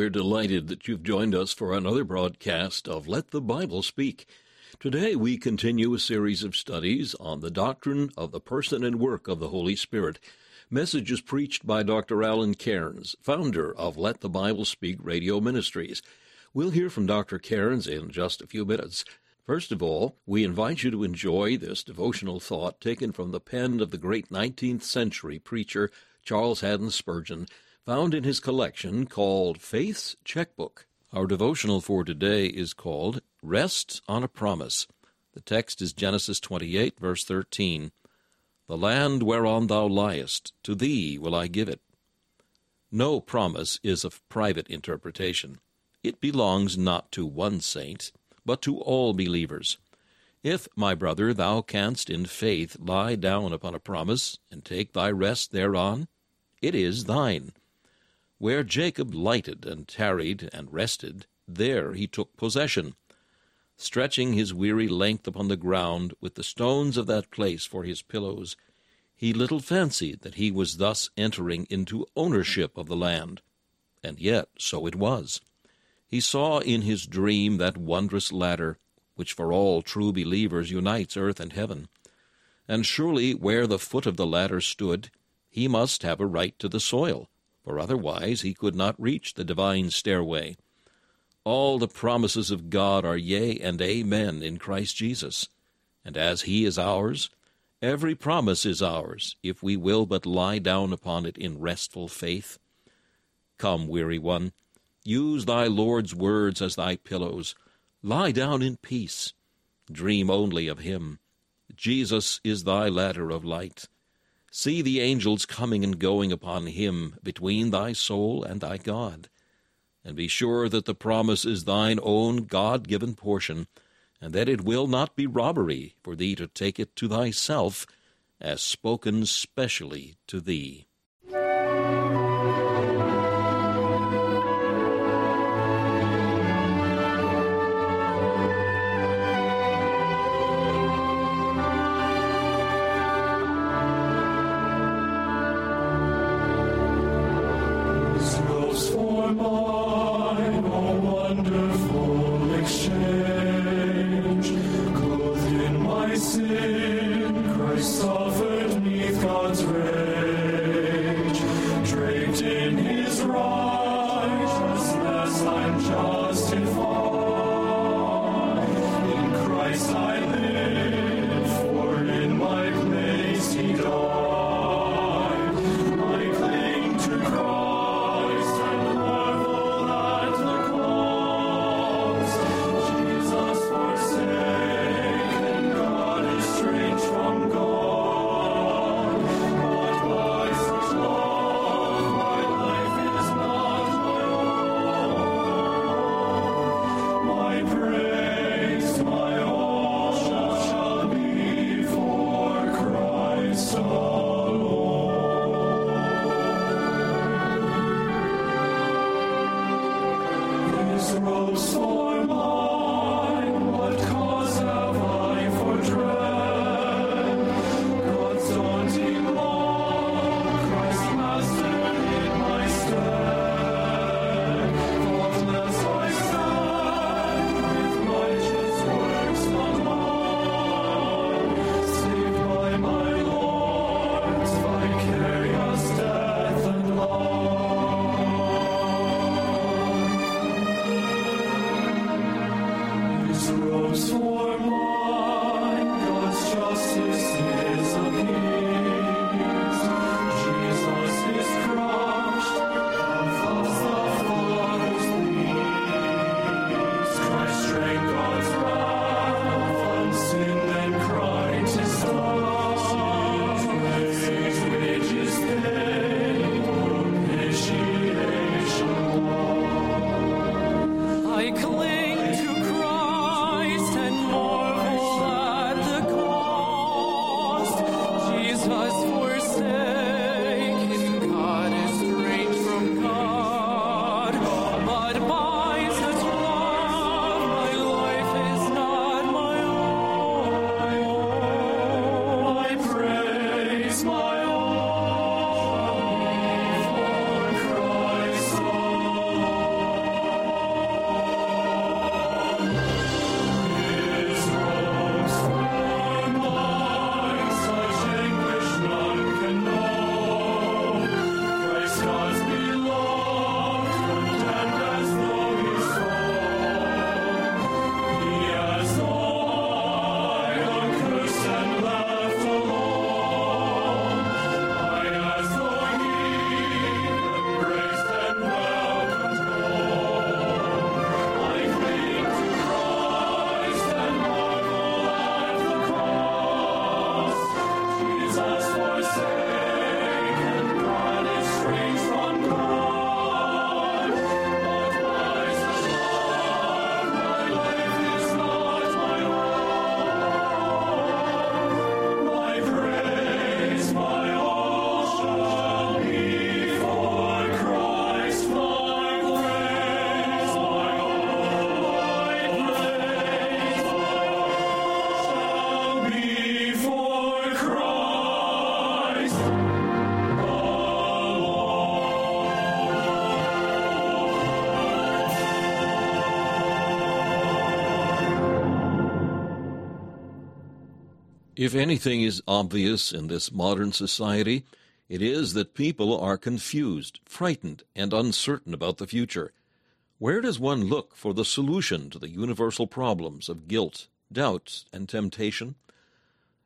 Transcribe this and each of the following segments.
We're delighted that you've joined us for another broadcast of Let the Bible Speak. Today we continue a series of studies on the doctrine of the person and work of the Holy Spirit. Messages preached by Dr. Alan Cairns, founder of Let the Bible Speak Radio Ministries. We'll hear from Dr. Cairns in just a few minutes. First of all, we invite you to enjoy this devotional thought taken from the pen of the great 19th century preacher Charles Haddon Spurgeon found in his collection called Faith's Checkbook. Our devotional for today is called Rest on a Promise. The text is Genesis 28, verse 13. The land whereon thou liest, to thee will I give it. No promise is of private interpretation. It belongs not to one saint, but to all believers. If, my brother, thou canst in faith lie down upon a promise, and take thy rest thereon, it is thine. Where Jacob lighted and tarried and rested, there he took possession. Stretching his weary length upon the ground, with the stones of that place for his pillows, he little fancied that he was thus entering into ownership of the land. And yet so it was. He saw in his dream that wondrous ladder, which for all true believers unites earth and heaven. And surely where the foot of the ladder stood, he must have a right to the soil for otherwise he could not reach the divine stairway. All the promises of God are yea and amen in Christ Jesus, and as he is ours, every promise is ours, if we will but lie down upon it in restful faith. Come, weary one, use thy Lord's words as thy pillows. Lie down in peace. Dream only of him. Jesus is thy ladder of light. See the angels coming and going upon him between thy soul and thy God. And be sure that the promise is thine own God given portion, and that it will not be robbery for thee to take it to thyself, as spoken specially to thee. If anything is obvious in this modern society, it is that people are confused, frightened, and uncertain about the future. Where does one look for the solution to the universal problems of guilt, doubt, and temptation?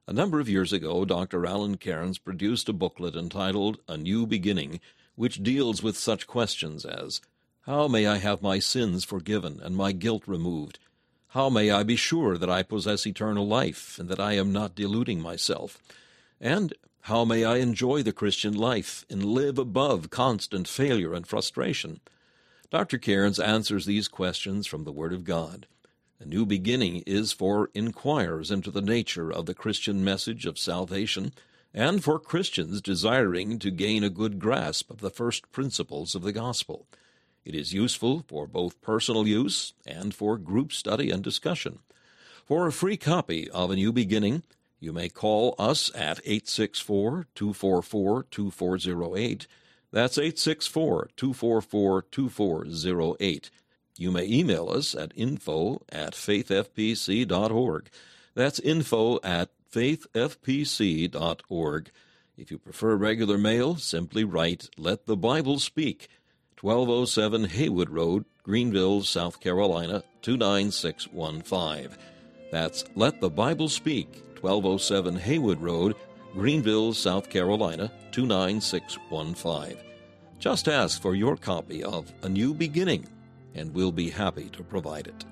A number of years ago, Dr. Alan Cairns produced a booklet entitled A New Beginning, which deals with such questions as How may I have my sins forgiven and my guilt removed? How may I be sure that I possess eternal life and that I am not deluding myself? And how may I enjoy the Christian life and live above constant failure and frustration? Dr. Cairns answers these questions from the Word of God. A new beginning is for inquirers into the nature of the Christian message of salvation and for Christians desiring to gain a good grasp of the first principles of the gospel. It is useful for both personal use and for group study and discussion. For a free copy of A New Beginning, you may call us at 864 244 2408 that's 864 244 2408. You may email us at info at faithfpc.org. That's info at faithfpc.org. If you prefer regular mail, simply write Let the Bible Speak, 1207 Haywood Road, Greenville, South Carolina, 29615. That's Let the Bible Speak, 1207 Haywood Road, Greenville, South Carolina 29615. Just ask for your copy of A New Beginning, and we'll be happy to provide it.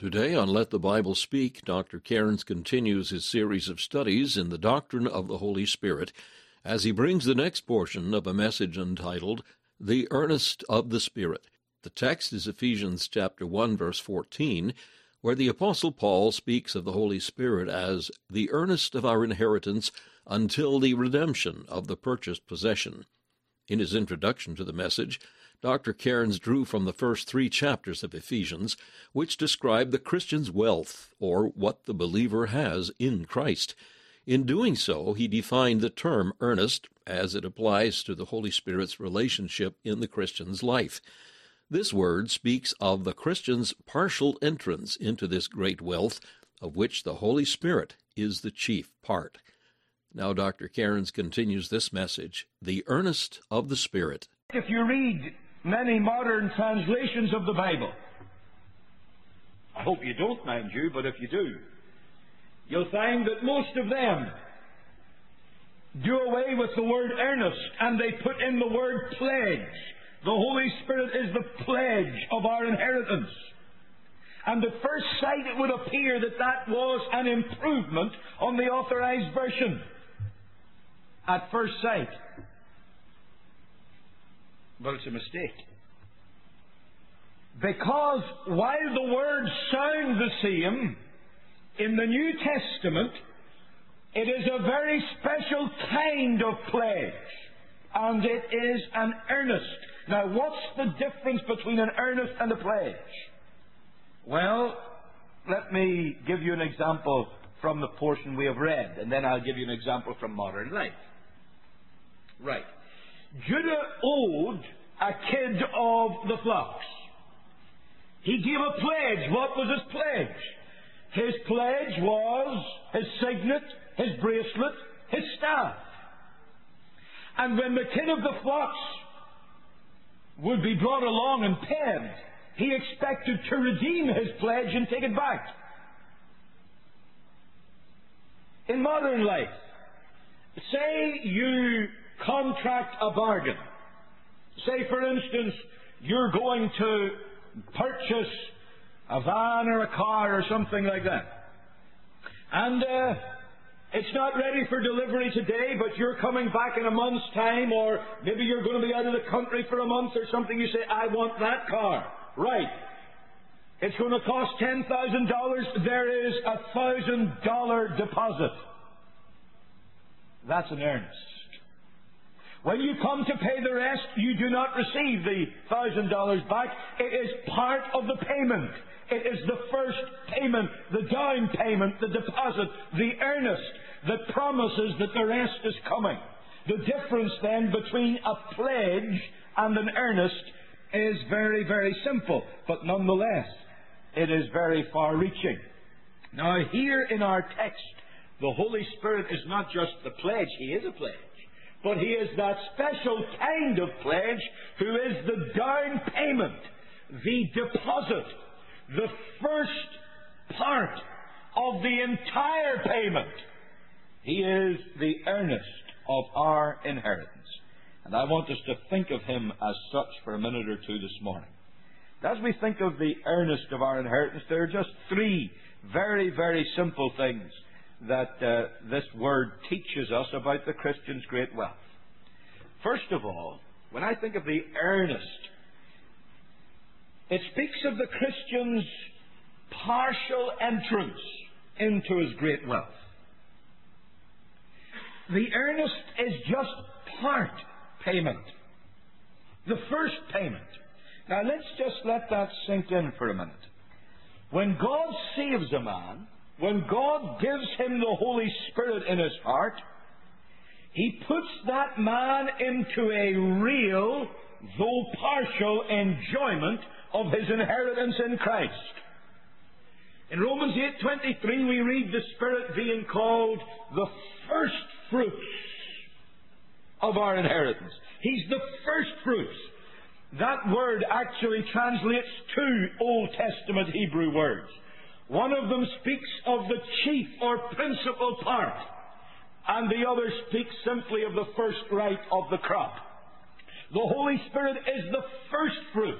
Today on Let the Bible Speak, Dr. Cairns continues his series of studies in the doctrine of the Holy Spirit as he brings the next portion of a message entitled The Earnest of the Spirit. The text is Ephesians chapter 1 verse 14, where the apostle Paul speaks of the Holy Spirit as the earnest of our inheritance until the redemption of the purchased possession. In his introduction to the message, Dr. Cairns drew from the first three chapters of Ephesians, which describe the Christian's wealth, or what the believer has in Christ. In doing so, he defined the term earnest as it applies to the Holy Spirit's relationship in the Christian's life. This word speaks of the Christian's partial entrance into this great wealth, of which the Holy Spirit is the chief part. Now, Dr. Cairns continues this message The Earnest of the Spirit. If you read many modern translations of the Bible. I hope you don't, mind you, but if you do, you'll find that most of them do away with the word earnest and they put in the word pledge. The Holy Spirit is the pledge of our inheritance. And at first sight it would appear that that was an improvement on the authorized version. At first sight. But it's a mistake. Because while the words sound the same, in the New Testament, it is a very special kind of pledge. And it is an earnest. Now, what's the difference between an earnest and a pledge? Well, let me give you an example from the portion we have read, and then I'll give you an example from modern life. Right. Judah owed a kid of the flocks. He gave a pledge. What was his pledge? His pledge was his signet, his bracelet, his staff. And when the kid of the flocks would be brought along and pebbed, he expected to redeem his pledge and take it back. In modern life, say you contract a bargain. Say, for instance, you're going to purchase a van or a car or something like that. And uh, it's not ready for delivery today, but you're coming back in a month's time, or maybe you're going to be out of the country for a month or something. You say, I want that car. Right. It's going to cost $10,000. There is a $1,000 deposit. That's an earnest. When you come to pay the rest, you do not receive the $1,000 back. It is part of the payment. It is the first payment, the down payment, the deposit, the earnest that promises that the rest is coming. The difference then between a pledge and an earnest is very, very simple, but nonetheless, it is very far reaching. Now, here in our text, the Holy Spirit is not just the pledge, He is a pledge. But He is that special kind of pledge who is the down payment, the deposit, the first part of the entire payment. He is the earnest of our inheritance. And I want us to think of him as such for a minute or two this morning. As we think of the earnest of our inheritance, there are just three very, very simple things that uh, this word teaches us about the Christian's great wealth. First of all, when I think of the earnest, it speaks of the Christian's partial entrance into his great wealth. The earnest is just part payment. The first payment. Now let's just let that sink in for a minute. When God saves a man, when God gives him the Holy Spirit in his heart, he puts that man into a real, though partial, enjoyment of his inheritance in Christ. In Romans 8:23 we read the Spirit being called the first fruits of our inheritance. He's the first fruits. That word actually translates two Old Testament Hebrew words. One of them speaks of the chief or principal part, and the other speaks simply of the first right of the crop. The Holy Spirit is the first fruit.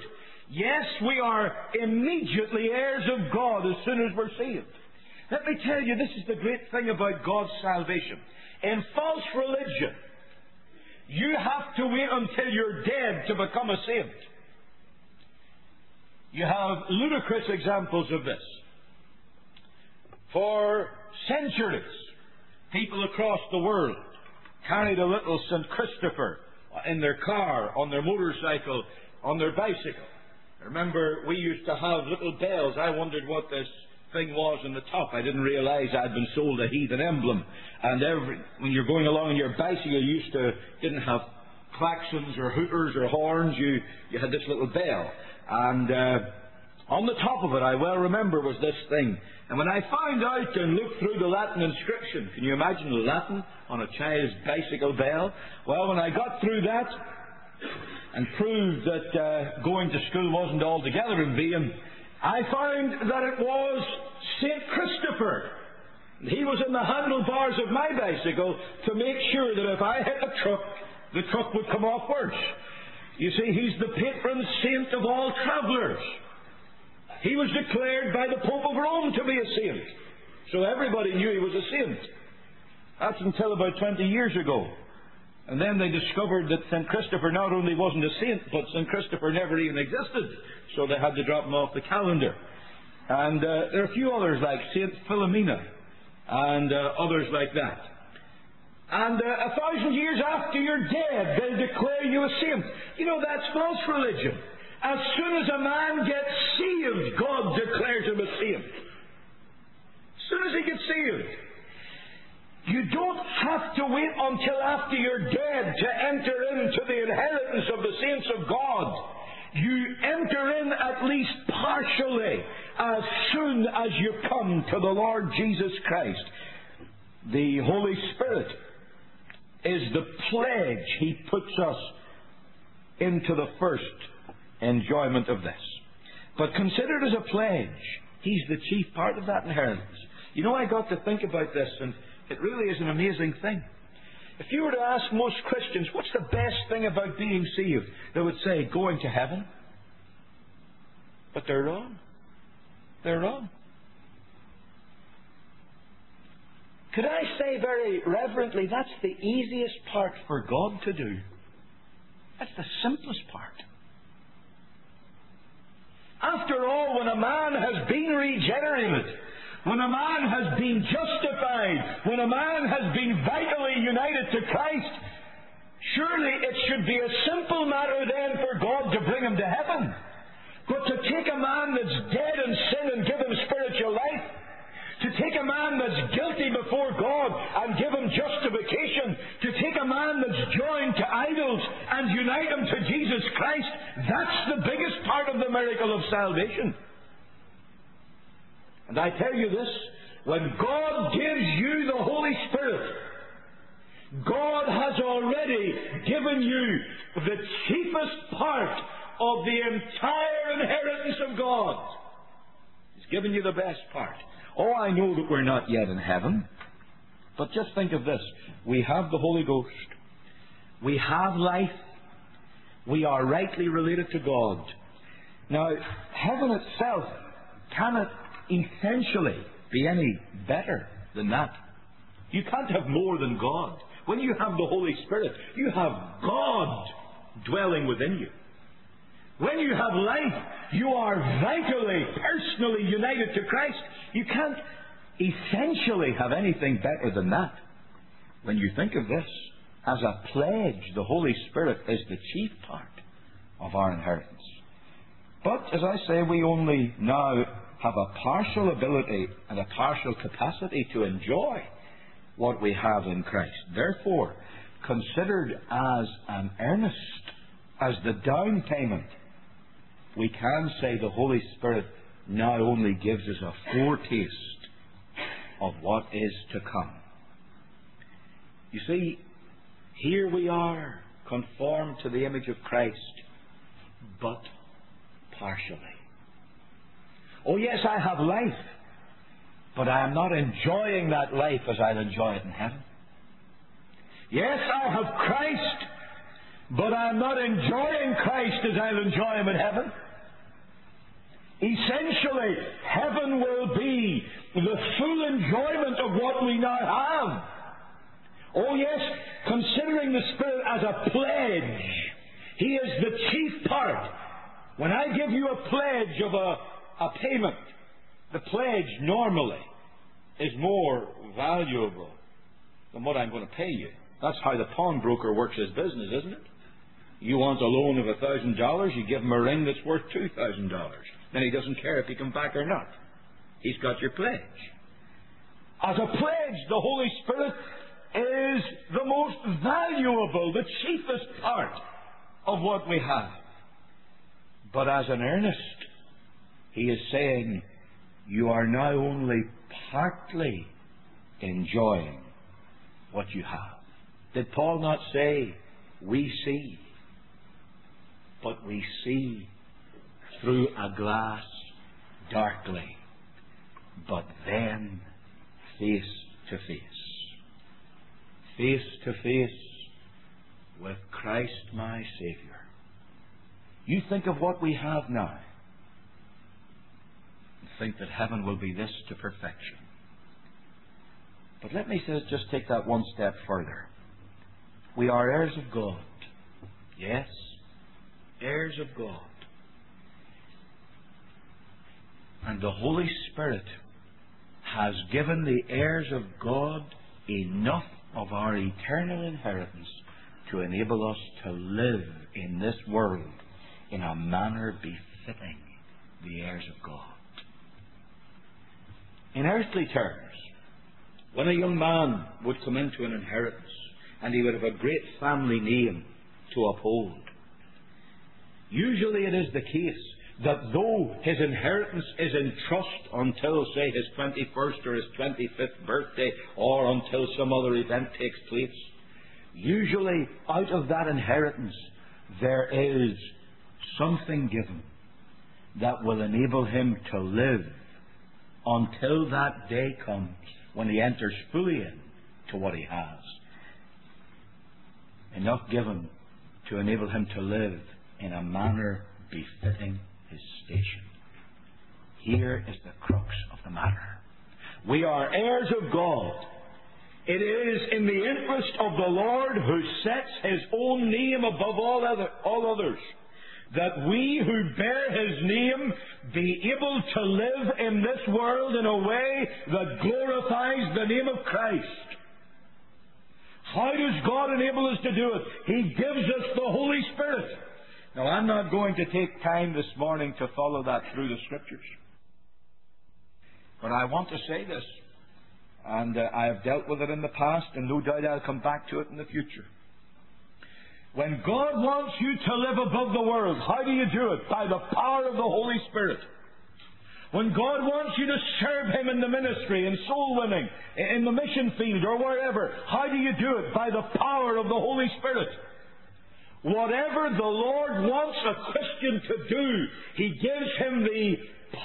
Yes, we are immediately heirs of God as soon as we're saved. Let me tell you, this is the great thing about God's salvation. In false religion, you have to wait until you're dead to become a saint. You have ludicrous examples of this. For centuries, people across the world carried a little St. Christopher in their car, on their motorcycle, on their bicycle. Remember we used to have little bells. I wondered what this thing was on the top. I didn't realize I'd been sold a heathen emblem. And every, when you're going along on your bicycle, you used to, didn't have claxons or hooters or horns. You, you had this little bell. And, uh, on the top of it, I well remember, was this thing. And when I found out and looked through the Latin inscription, can you imagine Latin on a child's bicycle bell? Well, when I got through that, and proved that uh, going to school wasn't altogether in vain, I found that it was St. Christopher. He was in the handlebars of my bicycle to make sure that if I hit a truck, the truck would come off worse. You see, he's the patron saint of all travellers. He was declared by the Pope of Rome to be a saint. So everybody knew he was a saint. That's until about 20 years ago. And then they discovered that St. Christopher not only wasn't a saint, but St. Christopher never even existed. So they had to drop him off the calendar. And uh, there are a few others like St. Philomena and uh, others like that. And uh, a thousand years after you're dead, they'll declare you a saint. You know, that's false religion. As soon as a man gets saved, God declares him a saint. As soon as he gets saved. You don't have to wait until after you're dead to enter into the inheritance of the saints of God. You enter in at least partially as soon as you come to the Lord Jesus Christ. The Holy Spirit is the pledge He puts us into the first enjoyment of this. But considered as a pledge, He's the chief part of that inheritance. You know, I got to think about this, and it really is an amazing thing. If you were to ask most Christians, what's the best thing about being saved? They would say, going to heaven. But they're wrong. They're wrong. Could I say very reverently, that's the easiest part for God to do? That's the simplest part. After all, when a man has been regenerated, when a man has been justified, when a man has been vitally united to Christ, surely it should be a simple matter then for God to bring him to heaven. But to take a man that's dead in sin and give him spiritual life, to take a man that's guilty before God and give him justification, to take a man that's joined to idols and unite him to Jesus Christ, that's the biggest part of the miracle of salvation. And I tell you this, when God gives you the Holy Spirit, God has already given you the chiefest part of the entire inheritance of God. He's given you the best part. Oh, I know that we're not yet in heaven. But just think of this. We have the Holy Ghost. We have life. We are rightly related to God. Now, heaven itself cannot essentially be any better than that. You can't have more than God. When you have the Holy Spirit, you have God dwelling within you. When you have life, you are vitally, personally united to Christ. You can't essentially have anything better than that. When you think of this, as a pledge, the Holy Spirit is the chief part of our inheritance. But, as I say, we only now have a partial ability and a partial capacity to enjoy what we have in Christ. Therefore, considered as an earnest, as the down payment, we can say the Holy Spirit not only gives us a foretaste of what is to come. You see, here we are, conformed to the image of Christ, but partially. Oh, yes, I have life, but I am not enjoying that life as I'll enjoy it in heaven. Yes, I have Christ, but I'm not enjoying Christ as I'll enjoy Him in heaven. Essentially, heaven will be the full enjoyment of what we now have. Oh, yes, considering the Spirit as a pledge, He is the chief part. When I give you a pledge of a, a payment, the pledge normally is more valuable than what I'm going to pay you. That's how the pawnbroker works his business, isn't it? You want a loan of a thousand dollars, you give him a ring that's worth two thousand dollars. Then he doesn't care if you come back or not. He's got your pledge. As a pledge, the Holy Spirit is the most valuable, the chiefest part of what we have. But as an earnest, he is saying, you are now only partly enjoying what you have. Did Paul not say, we see? but we see through a glass darkly, but then face to face. Face to face with Christ my Saviour. You think of what we have now and think that heaven will be this to perfection. But let me just take that one step further. We are heirs of God. Yes, heirs of God. And the Holy Spirit has given the heirs of God enough of our eternal inheritance to enable us to live in this world in a manner befitting the heirs of God. In earthly terms, when a young man would come into an inheritance and he would have a great family name to uphold, usually it is the case that though his inheritance is in trust until, say, his 21st or his 25th birthday, or until some other event takes place, usually out of that inheritance there is something given that will enable him to live until that day comes when he enters fully in to what he has. Enough given to enable him to live in a manner befitting his station. Here is the crux of the matter. We are heirs of God. It is in the interest of the Lord who sets his own name above all, other, all others that we who bear his name be able to live in this world in a way that glorifies the name of Christ. How does God enable us to do it? He gives us the Holy Spirit. Now, I'm not going to take time this morning to follow that through the Scriptures. But I want to say this, and uh, I have dealt with it in the past, and no doubt I'll come back to it in the future. When God wants you to live above the world, how do you do it? By the power of the Holy Spirit. When God wants you to serve Him in the ministry, in soul winning, in the mission field, or wherever, how do you do it? By the power of the Holy Spirit. Whatever the Lord wants a Christian to do, He gives him the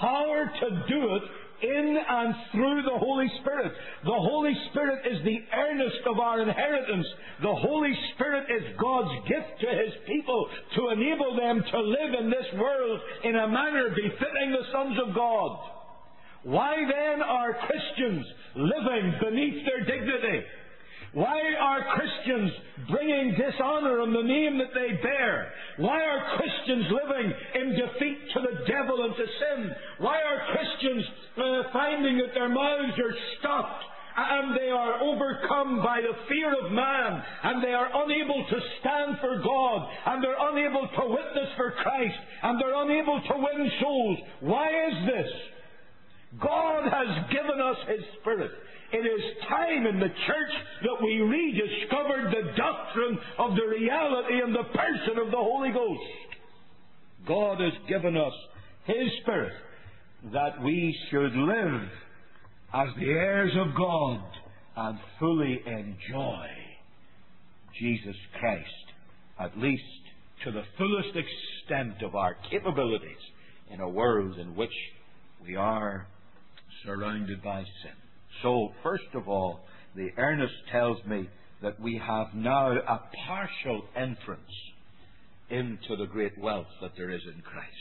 power to do it in and through the Holy Spirit. The Holy Spirit is the earnest of our inheritance. The Holy Spirit is God's gift to His people to enable them to live in this world in a manner befitting the sons of God. Why then are Christians living beneath their dignity? Why are Christians bringing dishonor on the name that they bear? Why are Christians living in defeat to the devil and to sin? Why are Christians uh, finding that their mouths are stopped and they are overcome by the fear of man, and they are unable to stand for God, and they're unable to witness for Christ, and they're unable to win souls. Why is this? God has given us His Spirit. It is time in the church that we rediscovered the doctrine of the reality and the person of the Holy Ghost. God has given us His Spirit that we should live as the heirs of God and fully enjoy Jesus Christ, at least to the fullest extent of our capabilities in a world in which we are surrounded by sin. So, first of all, the earnest tells me that we have now a partial entrance into the great wealth that there is in Christ.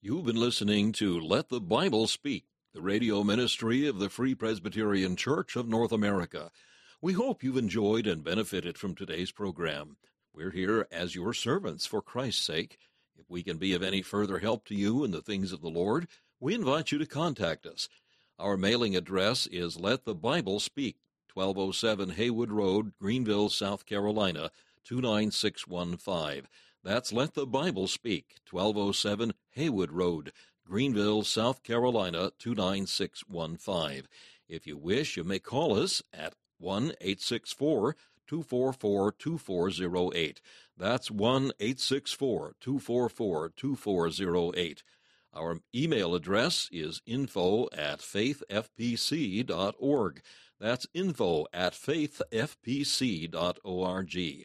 You've been listening to Let the Bible Speak the radio ministry of the Free Presbyterian Church of North America. We hope you've enjoyed and benefited from today's program. We're here as your servants for Christ's sake. If we can be of any further help to you in the things of the Lord, we invite you to contact us. Our mailing address is Let the Bible Speak, 1207 Haywood Road, Greenville, South Carolina, 29615. That's Let the Bible Speak, 1207 Haywood Road, Greenville, South Carolina 29615. If you wish, you may call us at 1 864 244 2408. That's 1 864 244 2408. Our email address is info at faithfpc.org. That's info at faithfpc.org.